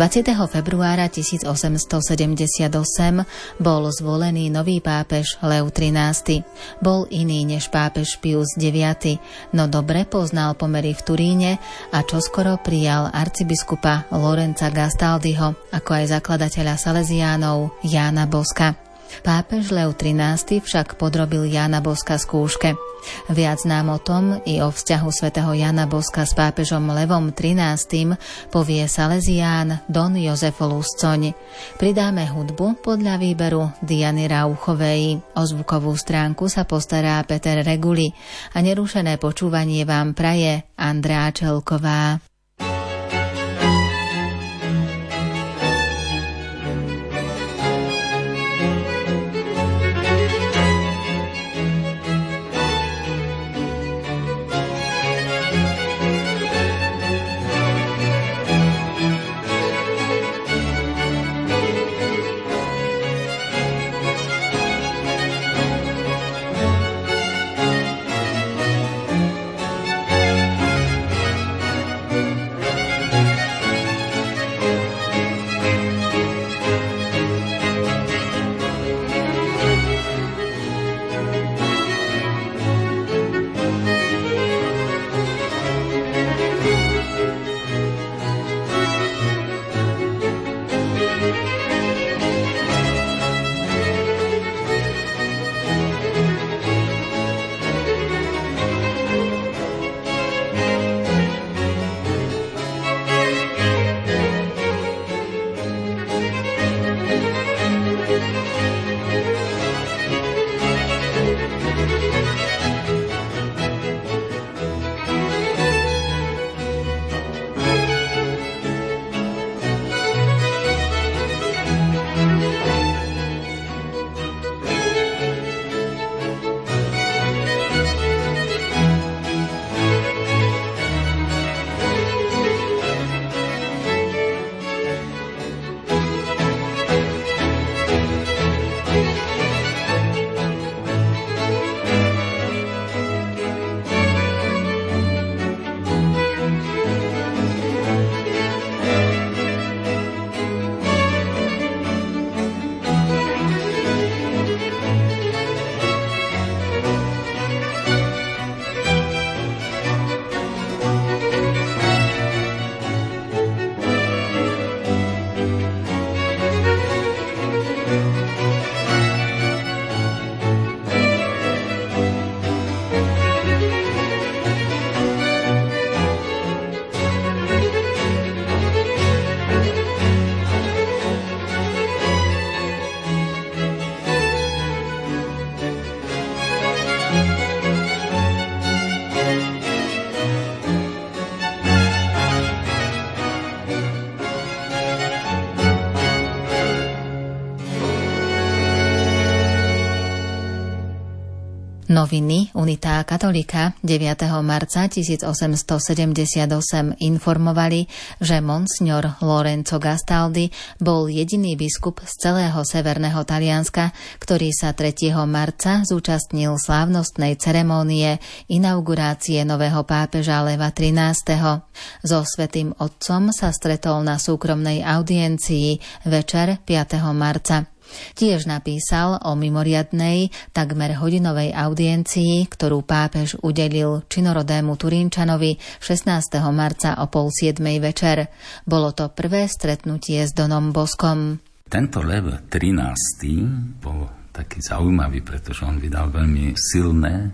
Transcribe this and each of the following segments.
20. februára 1878 bol zvolený nový pápež Leo XIII. Bol iný než pápež Pius IX, no dobre poznal pomery v Turíne a čoskoro prijal arcibiskupa Lorenza Gastaldiho, ako aj zakladateľa Salesiánov Jána Boska. Pápež Leo XIII však podrobil Jana Boska skúške. Viac nám o tom i o vzťahu svätého Jana Boska s pápežom Levom XIII povie Salesián Don Jozefo Luscoň. Pridáme hudbu podľa výberu Diany Rauchovej. O zvukovú stránku sa postará Peter Reguli a nerušené počúvanie vám praje Andrá Čelková. Noviny Unitá katolika 9. marca 1878 informovali, že monsignor Lorenzo Gastaldi bol jediný biskup z celého severného Talianska, ktorý sa 3. marca zúčastnil slávnostnej ceremónie inaugurácie nového pápeža Leva XIII. So svetým otcom sa stretol na súkromnej audiencii večer 5. marca. Tiež napísal o mimoriadnej, takmer hodinovej audiencii, ktorú pápež udelil činorodému Turínčanovi 16. marca o pol siedmej večer. Bolo to prvé stretnutie s Donom Boskom. Tento Lev 13. bol taký zaujímavý, pretože on vydal veľmi silné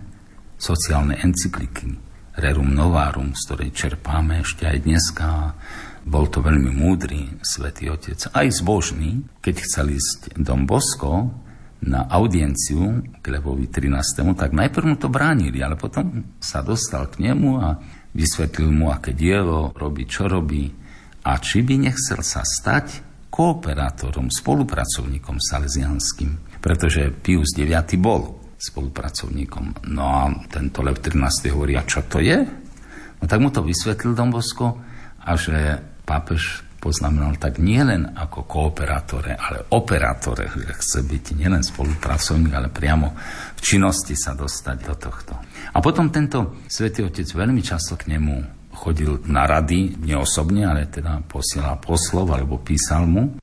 sociálne encykliky. Rerum Novarum, z ktorej čerpáme ešte aj dneska bol to veľmi múdry svätý Otec, aj zbožný, keď chcel ísť Dom Bosko na audienciu k Levovi 13., tak najprv mu to bránili, ale potom sa dostal k nemu a vysvetlil mu, aké dielo robí, čo robí a či by nechcel sa stať kooperátorom, spolupracovníkom salesianským, pretože Pius IX bol spolupracovníkom. No a tento Lev 13. hovorí, a čo to je? No tak mu to vysvetlil Dom Bosko a že pápež poznamenal tak nielen ako kooperátore, ale operátore, že chce byť nielen spolupracovník, ale priamo v činnosti sa dostať do tohto. A potom tento svätý Otec veľmi často k nemu chodil na rady, neosobne, ale teda posielal poslov alebo písal mu.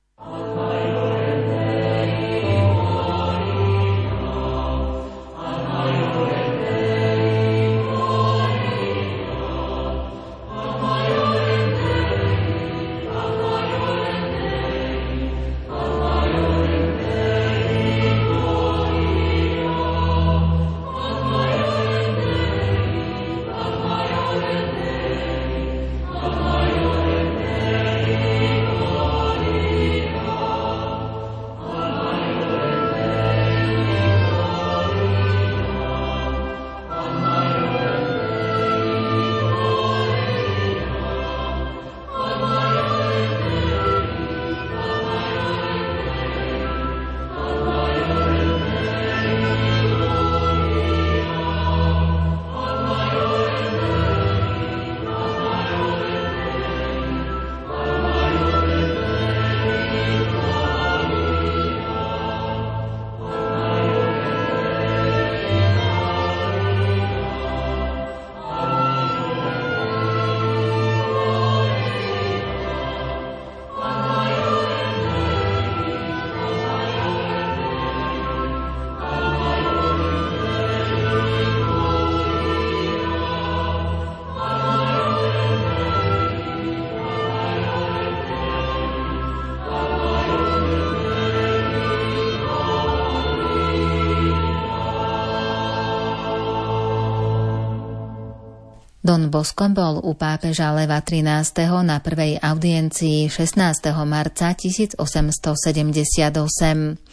Don Bosco bol u pápeža Leva XIII. na prvej audiencii 16. marca 1878.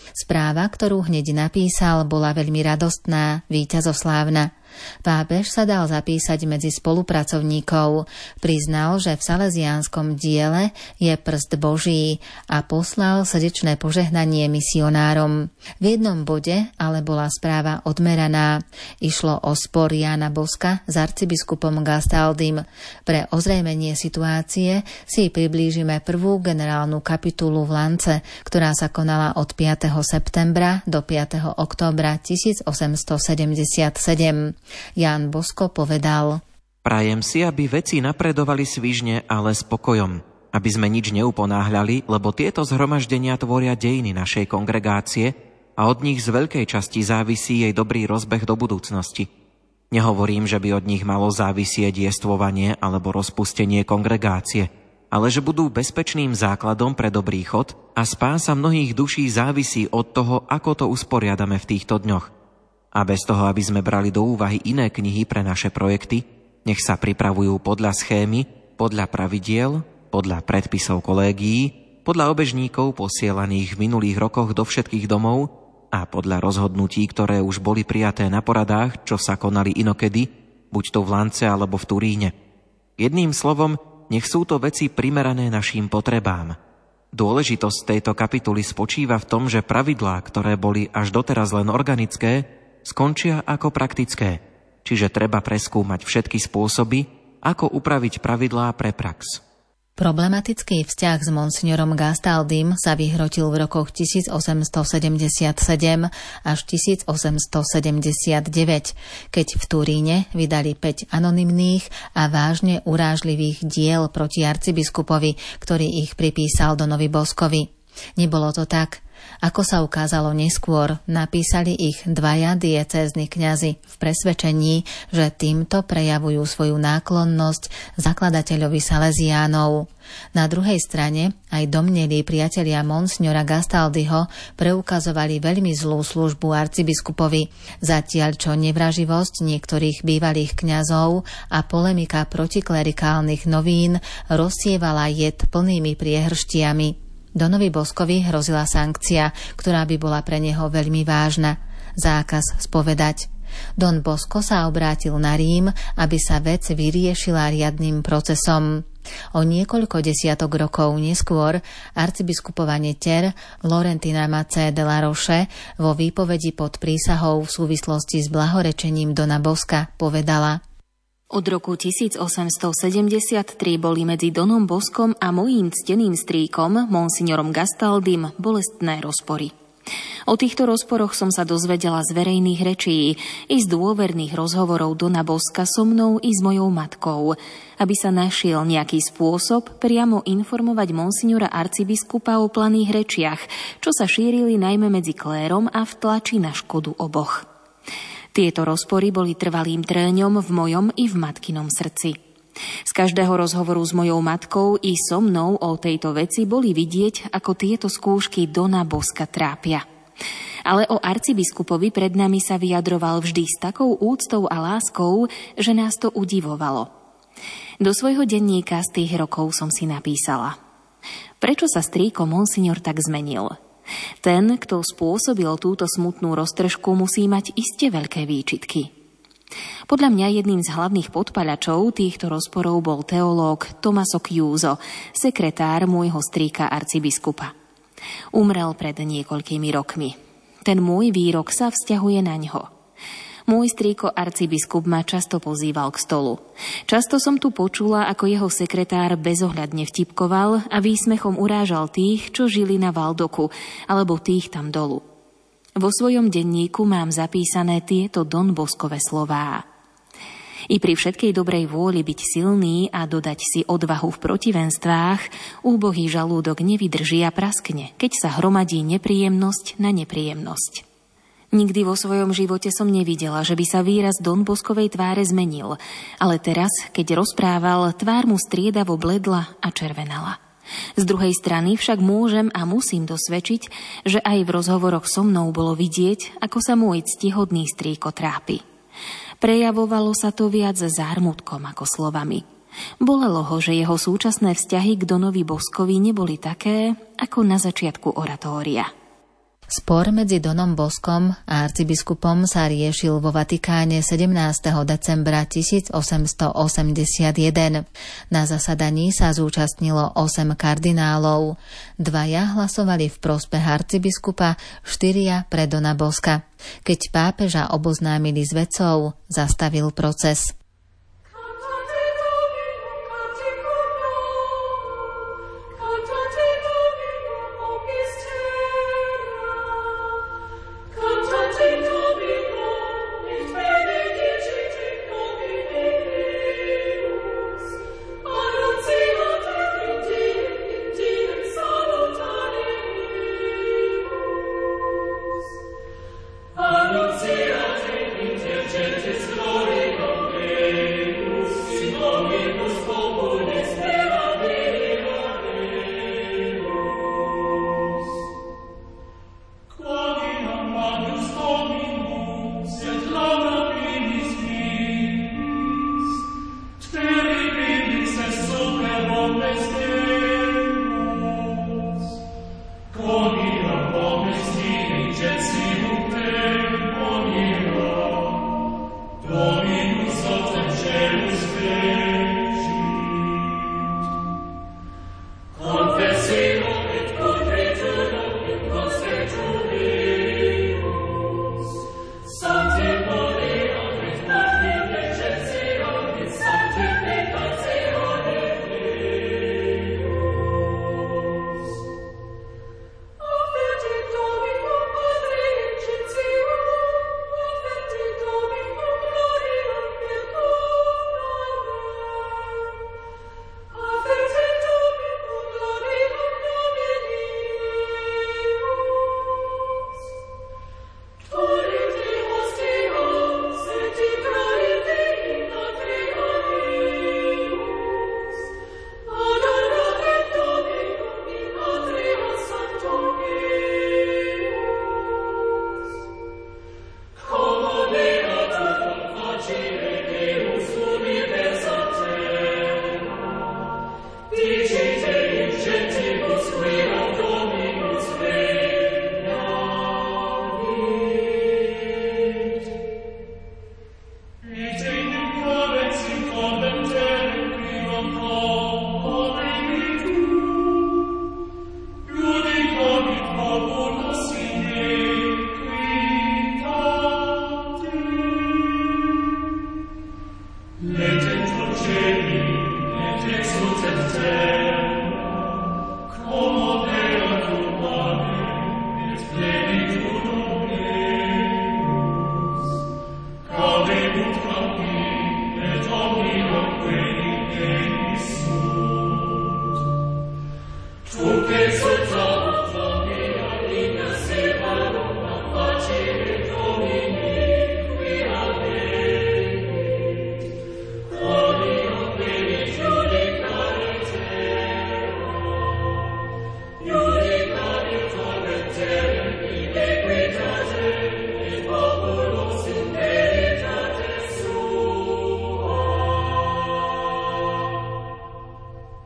Správa, ktorú hneď napísal, bola veľmi radostná, víťazoslávna. Pápež sa dal zapísať medzi spolupracovníkov. Priznal, že v salesiánskom diele je prst Boží a poslal srdečné požehnanie misionárom. V jednom bode ale bola správa odmeraná. Išlo o spor Jana Boska s arcibiskupom Gastaldim. Pre ozrejmenie situácie si priblížime prvú generálnu kapitulu v Lance, ktorá sa konala od 5. septembra do 5. októbra 1877. Ján Bosko povedal Prajem si, aby veci napredovali svižne, ale s pokojom, aby sme nič neuponáhľali, lebo tieto zhromaždenia tvoria dejiny našej kongregácie a od nich z veľkej časti závisí jej dobrý rozbeh do budúcnosti. Nehovorím, že by od nich malo závisieť jestvovanie alebo rozpustenie kongregácie, ale že budú bezpečným základom pre dobrý chod a spása mnohých duší závisí od toho, ako to usporiadame v týchto dňoch – a bez toho, aby sme brali do úvahy iné knihy pre naše projekty, nech sa pripravujú podľa schémy, podľa pravidiel, podľa predpisov kolégií, podľa obežníkov posielaných v minulých rokoch do všetkých domov a podľa rozhodnutí, ktoré už boli prijaté na poradách, čo sa konali inokedy, buď to v Lance alebo v Turíne. Jedným slovom, nech sú to veci primerané našim potrebám. Dôležitosť tejto kapituly spočíva v tom, že pravidlá, ktoré boli až doteraz len organické, skončia ako praktické, čiže treba preskúmať všetky spôsoby, ako upraviť pravidlá pre prax. Problematický vzťah s monsignorom Gastaldim sa vyhrotil v rokoch 1877 až 1879, keď v Turíne vydali 5 anonymných a vážne urážlivých diel proti arcibiskupovi, ktorý ich pripísal Donovi Boskovi. Nebolo to tak. Ako sa ukázalo neskôr, napísali ich dvaja diecézni kňazi v presvedčení, že týmto prejavujú svoju náklonnosť zakladateľovi Salesiánov. Na druhej strane aj domnelí priatelia Monsignora Gastaldiho preukazovali veľmi zlú službu arcibiskupovi, zatiaľ čo nevraživosť niektorých bývalých kňazov a polemika protiklerikálnych novín rozsievala jed plnými priehrštiami. Donovi Boskovi hrozila sankcia, ktorá by bola pre neho veľmi vážna. Zákaz spovedať. Don Bosko sa obrátil na Rím, aby sa vec vyriešila riadným procesom. O niekoľko desiatok rokov neskôr arcibiskupovanie Ter Lorentina Mace de la Roche vo výpovedi pod prísahou v súvislosti s blahorečením Dona Boska povedala – od roku 1873 boli medzi Donom Boskom a mojím cteným strýkom, monsignorom Gastaldim, bolestné rozpory. O týchto rozporoch som sa dozvedela z verejných rečí i z dôverných rozhovorov Dona Boska so mnou i s mojou matkou, aby sa našiel nejaký spôsob priamo informovať monsignora arcibiskupa o planých rečiach, čo sa šírili najmä medzi klérom a v tlači na škodu oboch. Tieto rozpory boli trvalým tréňom v mojom i v matkinom srdci. Z každého rozhovoru s mojou matkou i so mnou o tejto veci boli vidieť, ako tieto skúšky Dona Boska trápia. Ale o arcibiskupovi pred nami sa vyjadroval vždy s takou úctou a láskou, že nás to udivovalo. Do svojho denníka z tých rokov som si napísala. Prečo sa strýko monsignor tak zmenil? Ten, kto spôsobil túto smutnú roztržku, musí mať iste veľké výčitky. Podľa mňa jedným z hlavných podpaľačov týchto rozporov bol teológ Tomaso Kjúzo, sekretár môjho strýka arcibiskupa. Umrel pred niekoľkými rokmi. Ten môj výrok sa vzťahuje na ňo. Môj strýko arcibiskup ma často pozýval k stolu. Často som tu počula, ako jeho sekretár bezohľadne vtipkoval a výsmechom urážal tých, čo žili na Valdoku, alebo tých tam dolu. Vo svojom denníku mám zapísané tieto Don Boskové slová. I pri všetkej dobrej vôli byť silný a dodať si odvahu v protivenstvách, úbohý žalúdok nevydrží a praskne, keď sa hromadí nepríjemnosť na nepríjemnosť. Nikdy vo svojom živote som nevidela, že by sa výraz Don Boskovej tváre zmenil, ale teraz, keď rozprával, tvár mu striedavo bledla a červenala. Z druhej strany však môžem a musím dosvedčiť, že aj v rozhovoroch so mnou bolo vidieť, ako sa môj ctihodný strýko trápi. Prejavovalo sa to viac zármutkom ako slovami. Bolelo ho, že jeho súčasné vzťahy k Donovi Boskovi neboli také, ako na začiatku oratória. Spor medzi Donom Boskom a arcibiskupom sa riešil vo Vatikáne 17. decembra 1881. Na zasadaní sa zúčastnilo 8 kardinálov. Dvaja hlasovali v prospech arcibiskupa, štyria pre Dona Boska. Keď pápeža oboznámili s vecou, zastavil proces.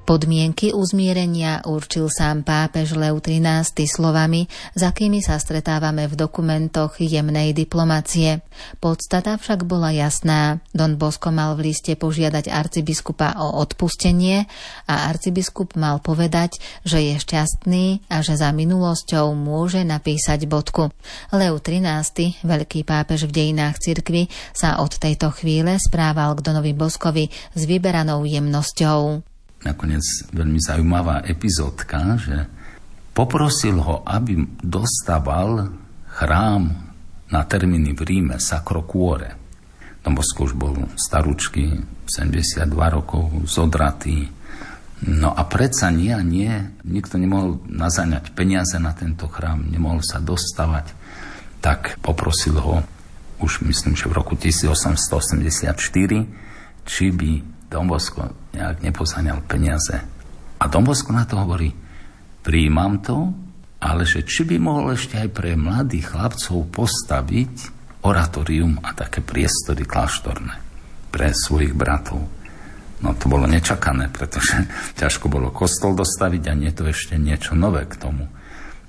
Podmienky uzmierenia určil sám pápež Leu XIII slovami, za akými sa stretávame v dokumentoch jemnej diplomacie. Podstata však bola jasná. Don Bosco mal v liste požiadať arcibiskupa o odpustenie a arcibiskup mal povedať, že je šťastný a že za minulosťou môže napísať bodku. Leu XIII, veľký pápež v dejinách cirkvy, sa od tejto chvíle správal k Donovi Boskovi s vyberanou jemnosťou nakoniec veľmi zaujímavá epizódka, že poprosil ho, aby dostával chrám na termíny v Ríme Sacro Cuore. Don Bosco už bol starúčky, 72 rokov, zodratý. No a predsa nie a nie, nikto nemohol nazaňať peniaze na tento chrám, nemohol sa dostavať, tak poprosil ho už myslím, že v roku 1884, či by Dombosko nejak nepozaňal peniaze. A Dombosko na to hovorí, príjmam to, ale že či by mohol ešte aj pre mladých chlapcov postaviť oratórium a také priestory kláštorné pre svojich bratov. No to bolo nečakané, pretože ťažko bolo kostol dostaviť a nie to ešte niečo nové k tomu.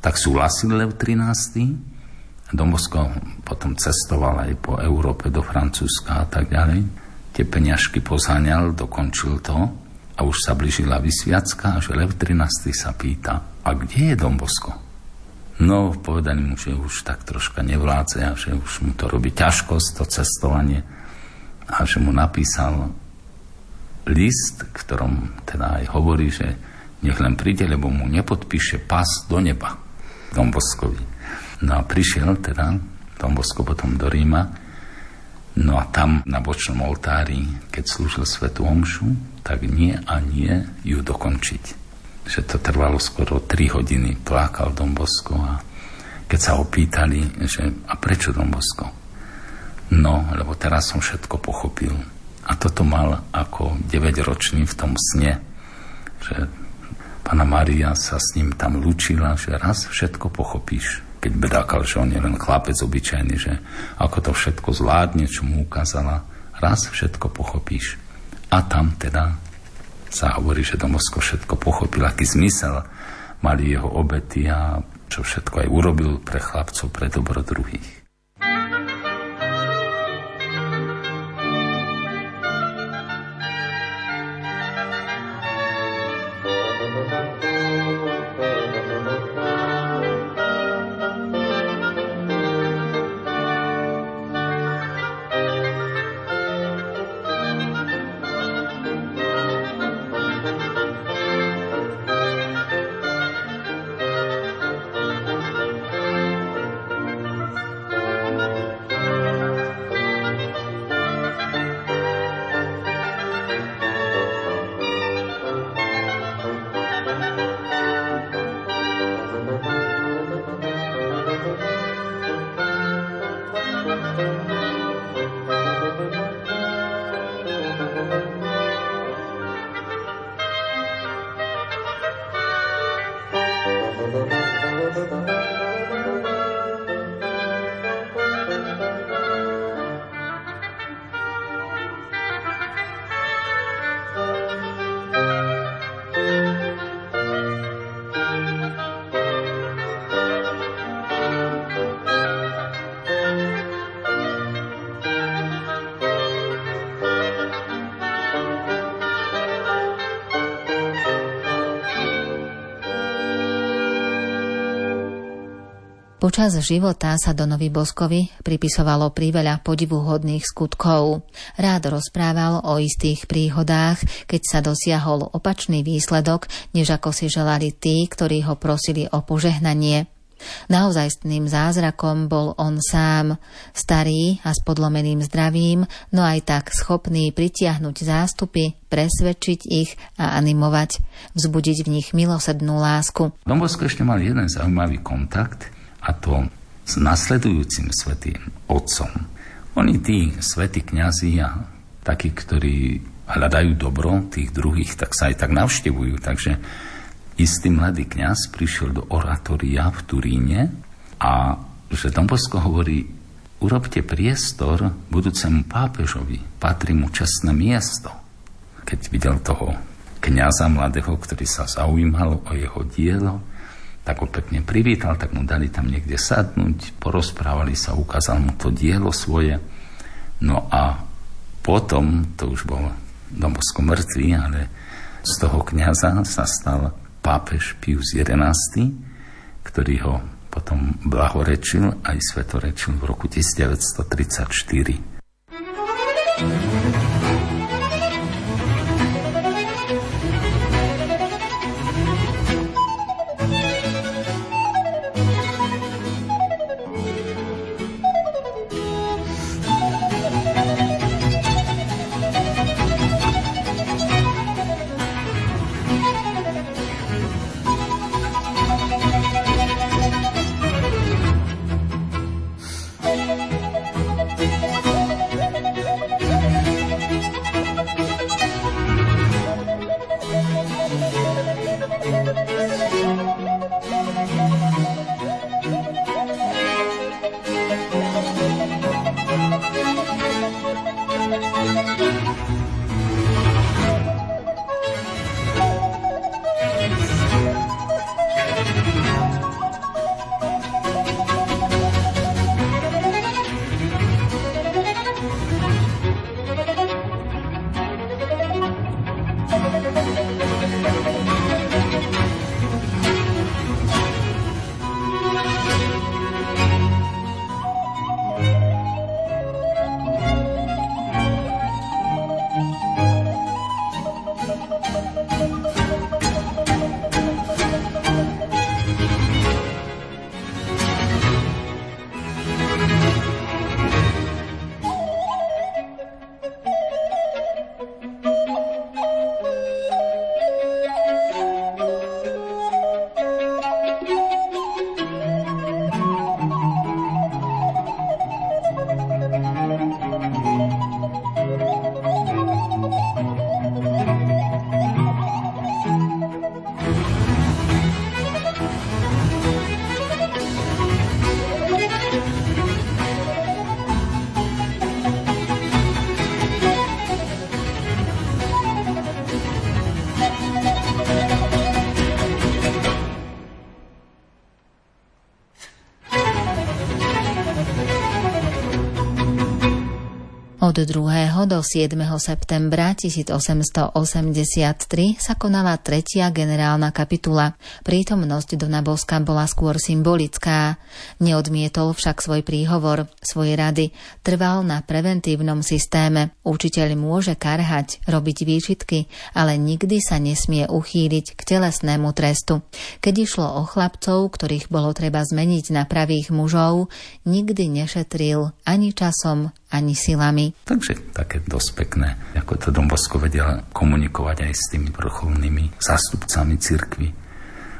Tak súhlasil Lev 13. Dombosko potom cestoval aj po Európe, do Francúzska a tak ďalej tie peňažky pozáňal, dokončil to a už sa blížila vysviacka, že Lev 13. sa pýta, a kde je Dombosko? No, povedali mu, že už tak troška nevládze a že už mu to robí ťažkosť, to cestovanie a že mu napísal list, ktorom teda aj hovorí, že nech len príde, lebo mu nepodpíše pas do neba Domboskovi. No a prišiel teda Dombosko potom do Ríma No a tam na bočnom oltári, keď slúžil svetu omšu, tak nie a nie ju dokončiť. Že to trvalo skoro 3 hodiny, plakal Don a keď sa ho pýtali, že a prečo Don Bosko? No, lebo teraz som všetko pochopil. A toto mal ako 9-ročný v tom sne, že Pana Maria sa s ním tam lúčila, že raz všetko pochopíš keď bedákal, že on je len chlapec obyčajný, že ako to všetko zvládne, čo mu ukázala, raz všetko pochopíš. A tam teda sa hovorí, že Domosko všetko pochopil, aký zmysel mali jeho obety a čo všetko aj urobil pre chlapcov, pre dobro druhých. Počas života sa Donovi Boskovi pripisovalo priveľa podivuhodných skutkov. Rád rozprával o istých príhodách, keď sa dosiahol opačný výsledok, než ako si želali tí, ktorí ho prosili o požehnanie. Naozajstným zázrakom bol on sám, starý a s podlomeným zdravím, no aj tak schopný pritiahnuť zástupy, presvedčiť ich a animovať, vzbudiť v nich milosednú lásku. Dombosko ešte mal jeden zaujímavý kontakt, a to s nasledujúcim svetým otcom. Oni tí svätí kňazi a takí, ktorí hľadajú dobro tých druhých, tak sa aj tak navštevujú. Takže istý mladý kňaz prišiel do oratória v Turíne a že Dombosko hovorí, urobte priestor budúcemu pápežovi, patrí mu čestné miesto. Keď videl toho kniaza mladého, ktorý sa zaujímal o jeho dielo, tak ho pekne privítal, tak mu dali tam niekde sadnúť, porozprávali sa, ukázal mu to dielo svoje. No a potom, to už bol Domosko mŕtvý, ale z toho kniaza sa stal pápež Pius XI, ktorý ho potom blahorečil aj svetorečil v roku 1934. Od 2. do 7. septembra 1883 sa konala tretia generálna kapitula. Prítomnosť Dona Boska bola skôr symbolická. Neodmietol však svoj príhovor, svoje rady. Trval na preventívnom systéme. Učiteľ môže karhať, robiť výčitky, ale nikdy sa nesmie uchýliť k telesnému trestu. Keď išlo o chlapcov, ktorých bolo treba zmeniť na pravých mužov, nikdy nešetril ani časom, ani silami. Takže také dosť pekné, ako to Dombosko vedel komunikovať aj s tými vrcholnými zástupcami cirkvy.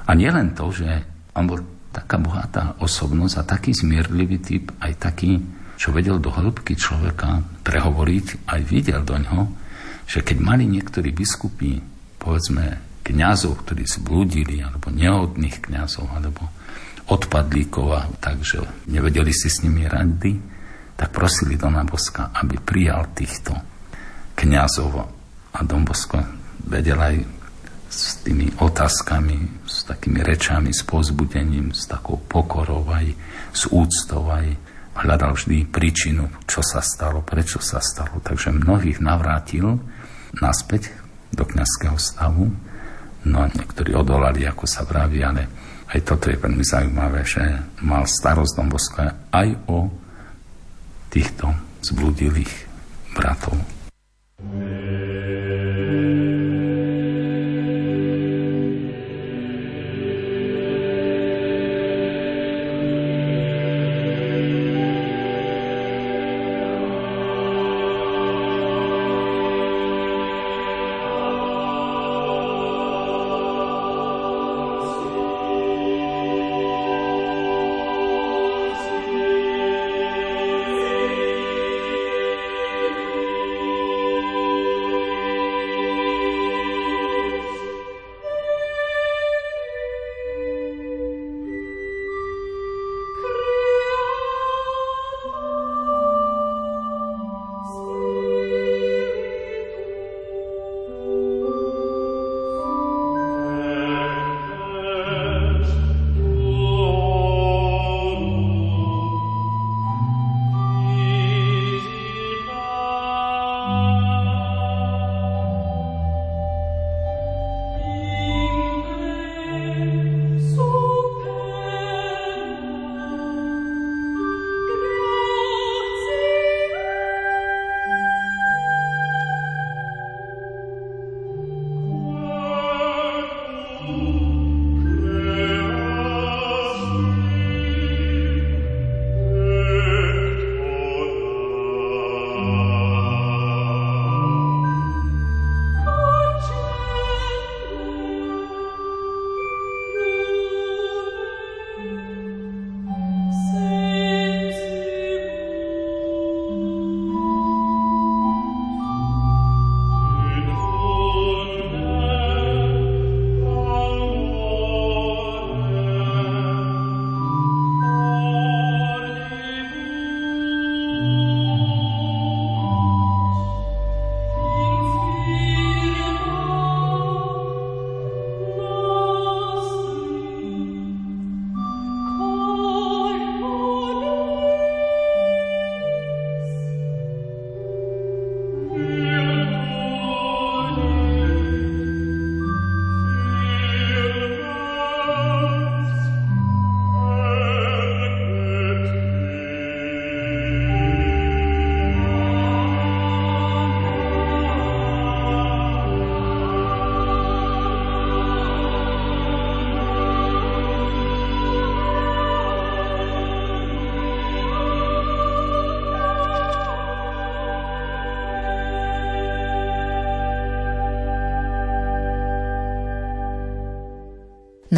A nielen to, že on bol taká bohatá osobnosť a taký zmierlivý typ, aj taký, čo vedel do hĺbky človeka prehovoriť, aj videl do ňoho, že keď mali niektorí biskupy, povedzme, kňazov, ktorí zblúdili, alebo nehodných kňazov, alebo odpadlíkov, takže nevedeli si s nimi rady, tak prosili Dona Boska, aby prijal týchto kňazov a Don Bosko vedel aj s tými otázkami, s takými rečami, s pozbudením, s takou pokorou aj, s úctou aj hľadal vždy príčinu, čo sa stalo, prečo sa stalo. Takže mnohých navrátil naspäť do kňazského stavu, no a niektorí odolali, ako sa vraví, ale aj toto je veľmi zaujímavé, že mal starosť Don Bosko aj o týchto zbludilých bratov.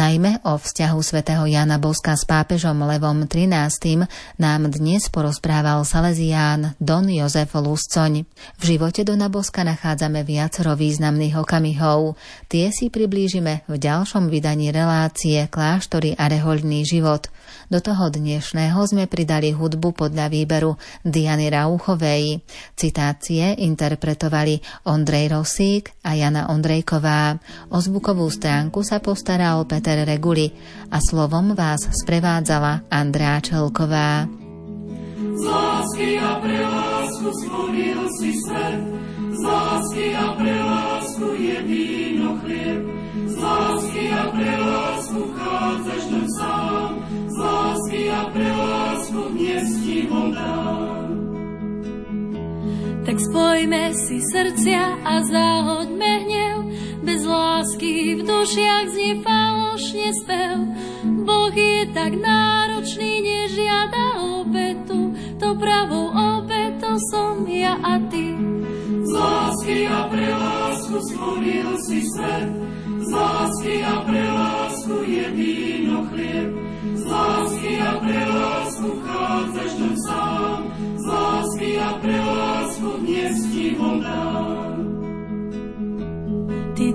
Najmä o vzťahu svätého Jana Boska s pápežom Levom XIII nám dnes porozprával Salesián Don Jozef Luscoň. V živote Dona Boska nachádzame viacero významných okamihov. Tie si priblížime v ďalšom vydaní relácie Kláštory a rehoľný život. Do toho dnešného sme pridali hudbu podľa výberu Diany Rauchovej. Citácie interpretovali Ondrej Rosík a Jana Ondrejková. O zvukovú stránku sa postaral Peter Reguli a slovom vás sprevádzala Andrá Čelková. Z lásky a pre lásku stvoril si svet, z lásky a pre lásku je víno chlieb, z lásky a pre lásku chádzaš len sám, z lásky a pre lásku dnes ti. Tak spojme si srdcia a zahoďme hnev, bez lásky v dušiach znie falošne spev. Boh je tak náročný, nežiada obetu, to pravou obetou som ja a ty. Z lásky a pre lásku stvoril si svet, z lásky a pre lásku je víno chlieb, z lásky a pre lásku vchádzaš sám, z lásky a pre lásku dnes ti ho dám.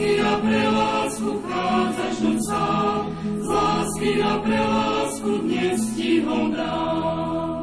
lásky a pre lásku vchádzaš do sám, z lásky a pre dnes ti ho dám.